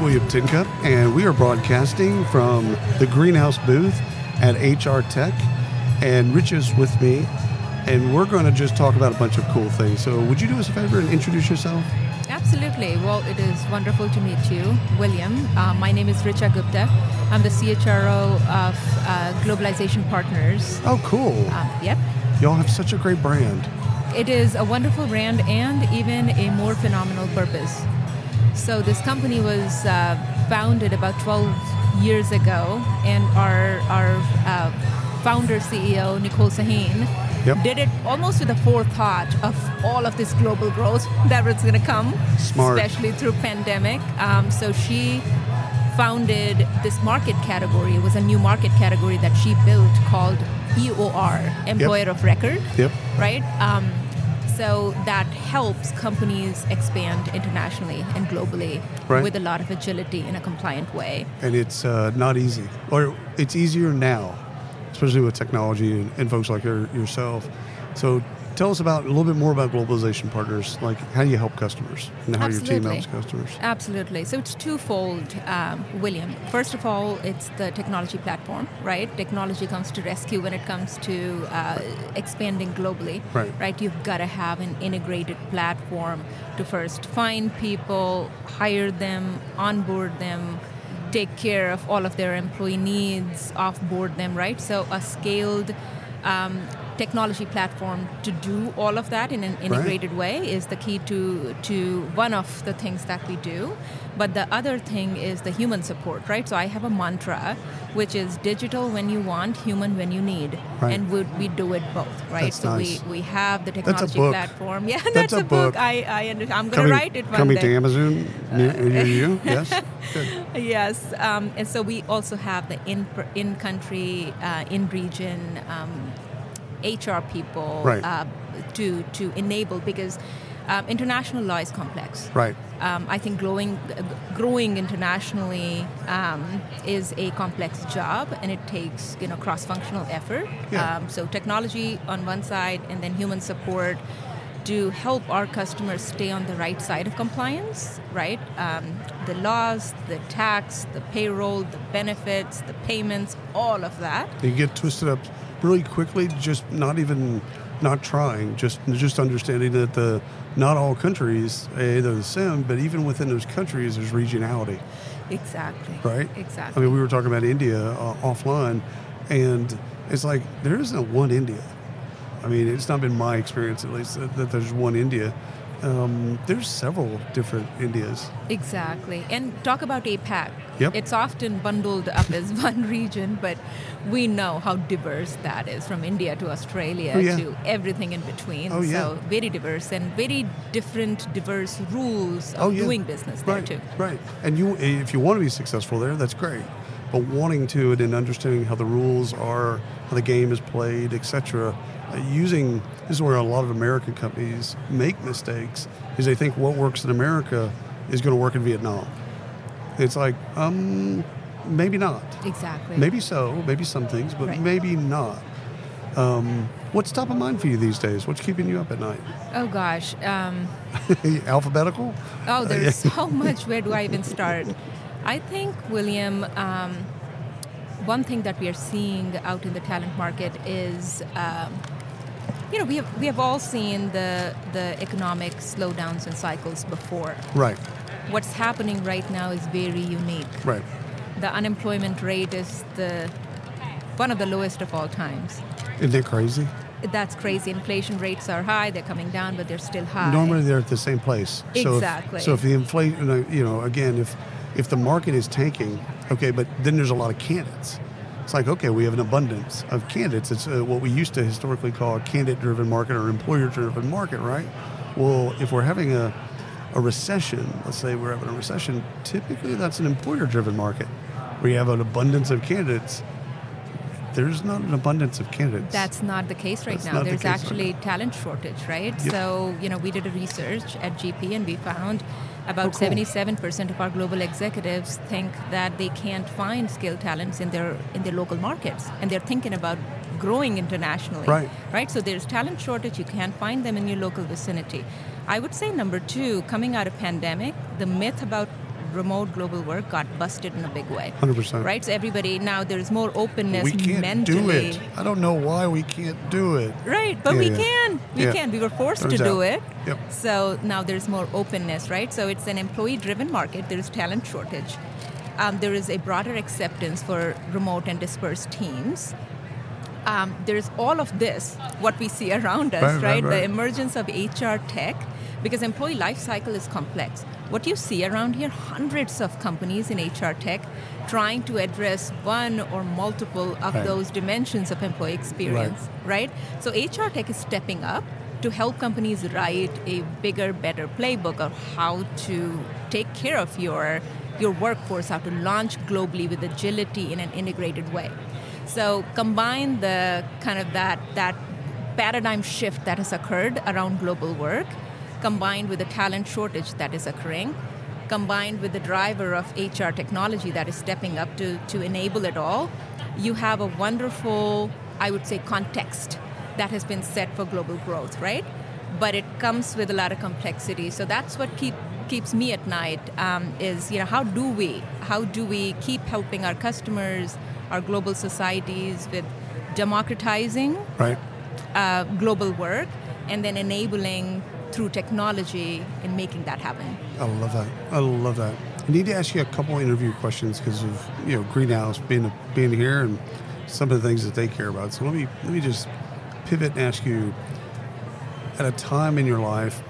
William Tincup, and we are broadcasting from the greenhouse booth at HR Tech. And Rich is with me, and we're going to just talk about a bunch of cool things. So, would you do us a favor and introduce yourself? Absolutely. Well, it is wonderful to meet you, William. Uh, my name is Richa Gupta. I'm the CHRO of uh, Globalization Partners. Oh, cool. Uh, yep. Y'all have such a great brand. It is a wonderful brand and even a more phenomenal purpose. So, this company was uh, founded about 12 years ago, and our, our uh, founder CEO, Nicole Sahin, Yep. did it almost with a forethought of all of this global growth that was going to come, Smart. especially through pandemic. Um, so she founded this market category. It was a new market category that she built called EOR, Employer of Record. Yep. Right. Um, so that helps companies expand internationally and globally Right. with a lot of agility in a compliant way. And it's uh, not easy, or it's easier now, especially with technology and, and folks like your, yourself. So, tell us about a little bit more about globalization partners. Like, how do you help customers, and how your team Absolutely. helps customers? Absolutely. So it's twofold, um, William. First of all, it's the technology platform, right? Technology comes to rescue when it comes to uh, expanding globally, Right. Right. You've got to have an integrated platform to first find people, hire them, onboard them. Take care of all of their employee needs, offboard them, right? So, a scaled um, technology platform to do all of that in an integrated way is the key to to one of the things that we do but the other thing is the human support right so i have a mantra which is digital when you want human when you need Right. and we, we do it both right That's so nice. we we have the technology platform yeah That's that's, a a, book. book. i i i'm going to write it one coming day to Amazon near, near you? Yes. Good. Yes, um, and so we also have the in in country, uh, in region um, HR people Right. uh, to to enable because um, international law is complex. Right. Um, I think growing growing internationally um, is a complex job, and it takes you know cross functional effort. Yeah. Um, so technology on one side, and then human support to help our customers stay on the right side of compliance, right? Um, the laws, the tax, the payroll, the benefits, the payments, all of that. You get twisted up really quickly, just not even not trying, just just understanding that the not all countries they're the same, but even within those countries, there's regionality, Exactly. right? Exactly. I mean, we were talking about India uh, offline, and it's like there isn't one India. I mean, it's not been my experience, at least, that, that there's one India. Um, there's several different Indias. Exactly. And talk about APAC. Yep. It's often bundled up as one region, but we know how diverse that is from India to Australia Oh, yeah. to everything in between. Oh, yeah. So very diverse and very different, diverse rules of Oh, yeah. doing business there too. Right. And you, if you want to be successful there, that's great. But wanting to and understanding how the rules are, how the game is played, etc. Using this is where a lot of American companies make mistakes. Is they think what works in America is going to work in Vietnam. It's like, um, maybe not. Exactly. Maybe so. Maybe some things, but Right. maybe not. Um, what's top of mind for you these days? What's keeping you up at night? Oh gosh. Um, Alphabetical? Oh, there's so much. Where do I even start? I think, William, um, one thing that we are seeing out in the talent market is, um, you know, we have we have all seen the the economic slowdowns and cycles before. Right. What's happening right now is very unique. Right. The unemployment rate is the one of the lowest of all times. Isn't that crazy? That's crazy. Inflation rates are high. They're coming down, but they're still high. Normally they're at the same place. So if- Exactly. So if, the inflation, you know, again, if if the market is tanking, okay, but then there's a lot of candidates. It's like okay, we have an abundance of candidates. It's uh, what we used to historically call a candidate-driven market or employer-driven market, right? Well, if we're having a a recession, let's say we're having a recession, typically that's an employer-driven market where you have an abundance of candidates. There's not an abundance of candidates. That's not the case right That's now. not the There's right actually talent shortage, right? Yep. So, you know, we did a research at GP and we found about Oh, cool. 77% of our global executives think that they can't find skilled talents in their in their local markets and they're thinking about growing internationally. Right. Right? So there's talent shortage, you can't find them in your local vicinity. I would say number 2, coming out of pandemic, the myth about remote global work got busted in a big way. 100%. Right? So everybody now there's more openness we can't mentally. do it. I don't know why we can't do it. Right, but Yeah, we yeah. can. We Yeah. can. We were forced Turns to do out. it. Yep. So now there's more openness, right? So it's an employee driven market, there's talent shortage. Um, there is a broader acceptance for remote and dispersed teams. Um, there's all of this, what we see around us, Right, right? right, right. The emergence of HR tech, because employee life cycle is complex. What you see around here, hundreds of companies in HR tech trying to address one or multiple of Right. those dimensions of employee experience, right? So HR tech is stepping up to help companies write a bigger, better playbook of how to take care of your your workforce, how to launch globally with agility in an integrated way. So combine the kind of that that paradigm shift that has occurred around global work, combined with the talent shortage that is occurring, combined with the driver of HR technology that is stepping up to, to enable it all, you have a wonderful, I would say, context that has been set for global growth, right? But it comes with a lot of complexity. So that's what keep, keeps me at night um, is, you know, how do we, how do we keep helping our customers, our global societies with democratizing Right? uh, global work and then enabling through technology in making that happen. I love that. I love that. I need to ask you a couple interview questions because of you know Greenhouse being being here and some of the things that they care about. So let me let me just pivot and ask you at a time in your life,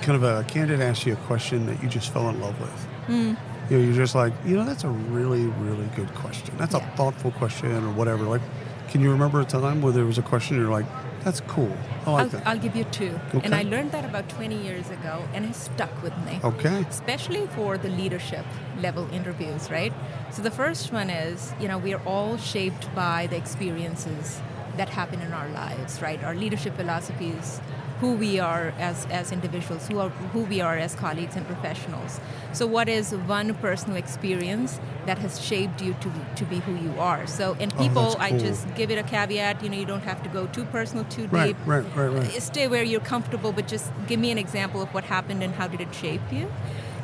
kind of a candidate asks you a question that you just fell in love with. Hmm. You know, you're just like, you know, that's a really, really good question. That's Yeah. a thoughtful question or whatever. Like, can you remember a time where there was a question you're like, that's cool. I like I'll, that. I'll give you two. Okay. And I learned that about 20 years ago and it stuck with me. okay. Especially for the leadership level interviews, right? So the first one is, you know, we are all shaped by the experiences that happen in our lives, right? Our leadership philosophies, who we are as, as individuals, who, are, who we are as colleagues and professionals. So what is one personal experience that has shaped you to, to be who you are? So, and Oh, people, I just give it a caveat, you know, you don't have to go too personal, too Right, deep right, right, right. stay where you're comfortable, but just give me an example of what happened and how did it shape you.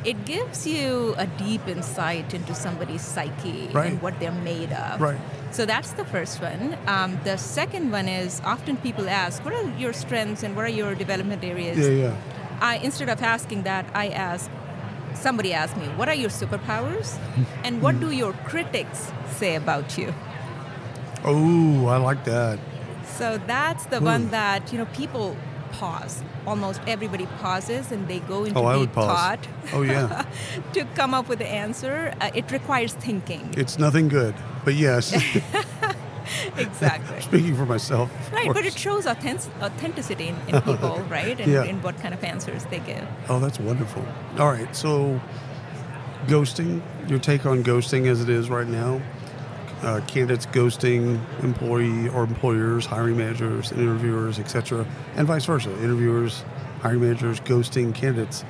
It gives you a deep insight into somebody's psyche Right. and what they're made of. Right. So that's the first one. Um, the second one is often people ask, "What are your strengths and what are your development areas?" Yeah, yeah. I instead of asking that, I ask somebody asked me, "What are your superpowers?" and what do your critics say about you? Oh, I like that. So that's the Ooh. one that you know people pause. Almost everybody pauses and they go into Oh, I deep thought Oh, yeah. to come up with the answer. Uh, it requires thinking. It's nothing good, but yes. exactly. Speaking for myself. Right, but it shows authentic- authenticity in, in people, right? And Yeah. in what kind of answers they give. Oh, that's wonderful. All right, so ghosting, your take on ghosting as it is right now. Uh, candidates ghosting employee or employers, hiring managers, interviewers, etc., and vice versa. Interviewers, hiring managers ghosting candidates.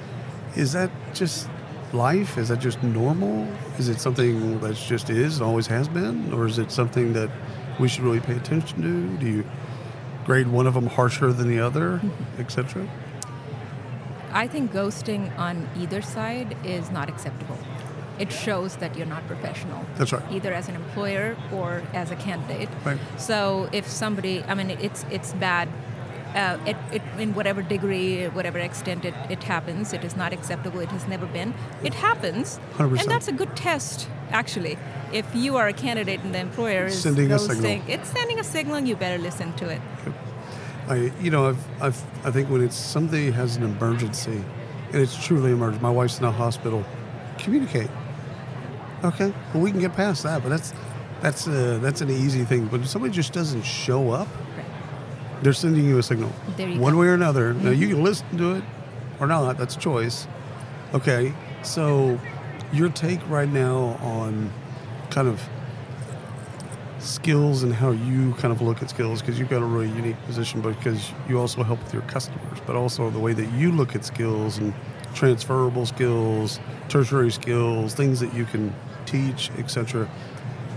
Is that just life? Is that just normal? Is it something that just is and always has been, or is it something that we should really pay attention to? Do you grade one of them harsher than the other, etc.? I think ghosting on either side is not acceptable. It shows that you're not professional. That's right. Either as an employer or as a candidate. Right. So if somebody, I mean, it's it's bad. Uh, it, it, in whatever degree, whatever extent it, it happens, it is not acceptable. It has never been. It happens, 100%. and that's a good test, actually. If you are a candidate and the employer is Sending a signal. it's sending a signal, and you better listen to it. I, you know, I've, I've, I think when it's somebody has an emergency, and it's truly emergency. My wife's in a hospital. Communicate. Okay, well, we can get past that, but that's that's uh, that's an easy thing. But if somebody just doesn't show up, they're sending you a signal, you one go. way or another. Now you can listen to it or not. That's a choice. Okay, so your take right now on kind of skills and how you kind of look at skills because you've got a really unique position because you also help with your customers but also the way that you look at skills and transferable skills tertiary skills things that you can teach etc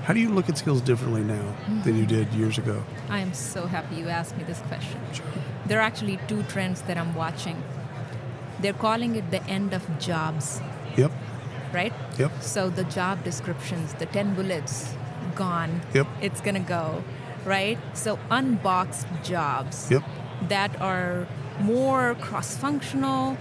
how do you look at skills differently now than you did years ago I am so happy you asked me this question. There are actually two trends that I'm watching. They're calling it the end of jobs. yep right? Yep. So the job descriptions, the 10 bullets, gone. Yep. It's going to go, right? So unboxed jobs Yep. that are more cross functional,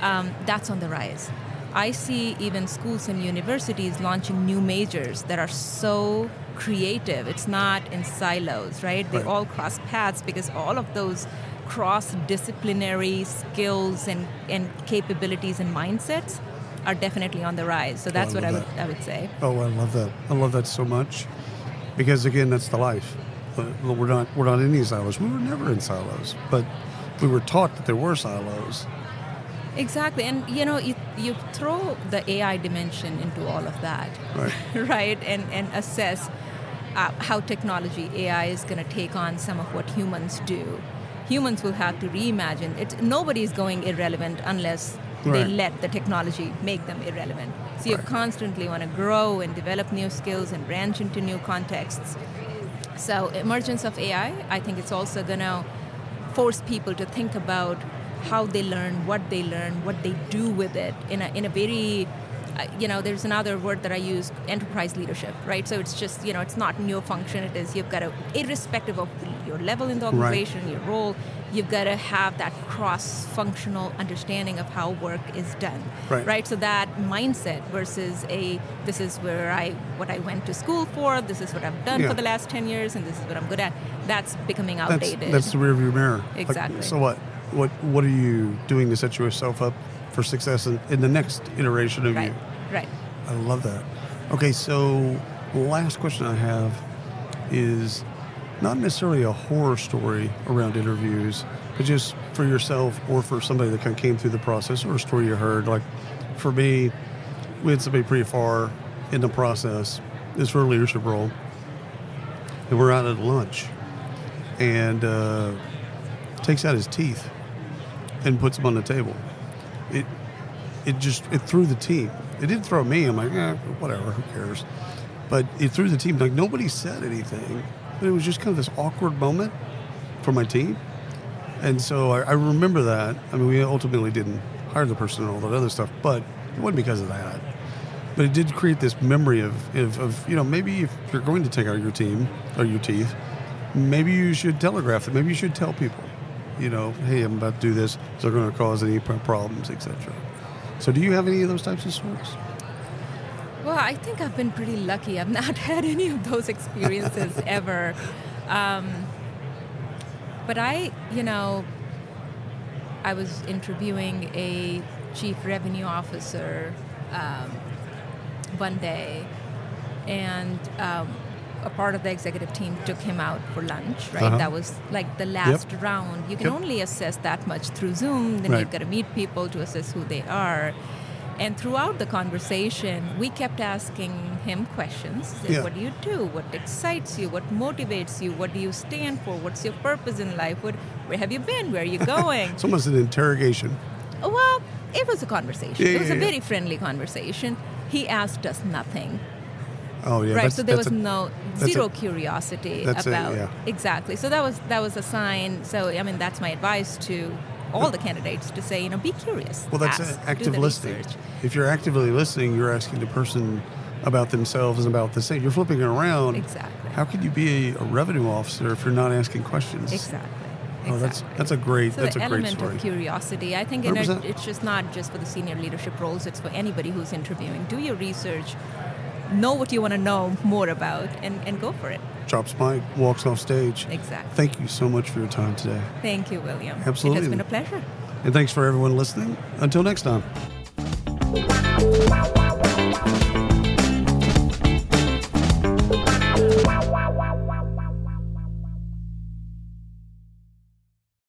um, that's on the rise. I see even schools and universities launching new majors that are so creative. It's not in silos, right? They Right. all cross paths because all of those cross disciplinary skills and, and capabilities and mindsets are definitely on the rise. So that's I what I would, that. I would say. Oh, I love that. I love that so much, because again, that's the life. Uh, We're not we're not in these silos. We were never in silos, but we were taught that there were silos. Exactly, and you know, you, you throw the AI dimension into all of that, Right. right? And and assess uh, how technology AI is going to take on some of what humans do. Humans will have to reimagine it. Nobody is going irrelevant unless they let the technology make them irrelevant. So you Right. constantly want to grow and develop new skills and branch into new contexts. So emergence of AI, I think it's also going to force people to think about how they learn, what they learn, what they do with it in a in a very uh, you know, there's another word that I use, enterprise leadership, right? So it's just, you know, it's not new function. It is you've got to, irrespective of your level in the Right. organization, your role, you've got to have that cross-functional understanding of how work is done, Right. So that mindset versus a, this is where I, what I went to school for, this is what I've done Yeah. for the last 10 years, and this is what I'm good at. That's becoming outdated. that's the rearview mirror. Like, Exactly. so what? What what are you doing to set yourself up for success in, in the next iteration of right, you? right. I love that. Okay, so last question I have is not necessarily a horror story around interviews, but just for yourself or for somebody that kind of came through the process or a story you heard. Like for me, we had somebody pretty far in the process, It's for a leadership role, and we're out at lunch, and uh, takes out his teeth and puts them on the table. It it just it threw the team. It didn't throw me. I'm like, eh, whatever, who cares? But it threw the team. Like nobody said anything, but it was just kind of this awkward moment for my team. And so I, I remember that. I mean, we ultimately didn't hire the person and all that other stuff, but it wasn't because of that. But it did create this memory of, of, of you know, maybe if you're going to take out your team or your teeth, maybe you should telegraph it. Maybe you should tell people, you know, hey, I'm about to do this. Is it going to cause any problems, etc. So, do you have any of those types of stories? Well, I think I've been pretty lucky. I've not had any of those experiences ever. Um, but I, you know, I was interviewing a chief revenue officer um, one day, and um, a part of the executive team took him out for lunch, right? Uh-huh. That was like the last round. You can Yep. only assess that much through Zoom, then Right. you've got to meet people to assess who they are. And throughout the conversation, we kept asking him questions. Said, Yeah. What do you do? What excites you? What motivates you? What do you stand for? What's your purpose in life? What, where have you been? Where are you going? It's almost an interrogation. well, it was a conversation. Yeah, it was yeah, a very friendly conversation. He asked us nothing. Oh yeah, right. So there was a- no zero a- curiosity that's a- about yeah. exactly. So that was that was a sign. So I mean, that's my advice to all the candidates to say, you know, be curious. Well, that's Ask, active listening. research. If you're actively listening, you're asking the person about themselves and about the same. You're flipping it around. Exactly. How could you be a revenue officer if you're not asking questions? Exactly. Oh, that's that's a great So that's the a great element story. of curiosity, I think, and it, 100%. it's just not just for the senior leadership roles. It's for anybody who's interviewing. Do your research, know what you want to know more about, and, and go for it. Drops mic, walks off stage. Exactly. Thank you so much for your time today, Thank you, William. Absolutely. It has been a pleasure. and thanks for everyone listening. Until next time.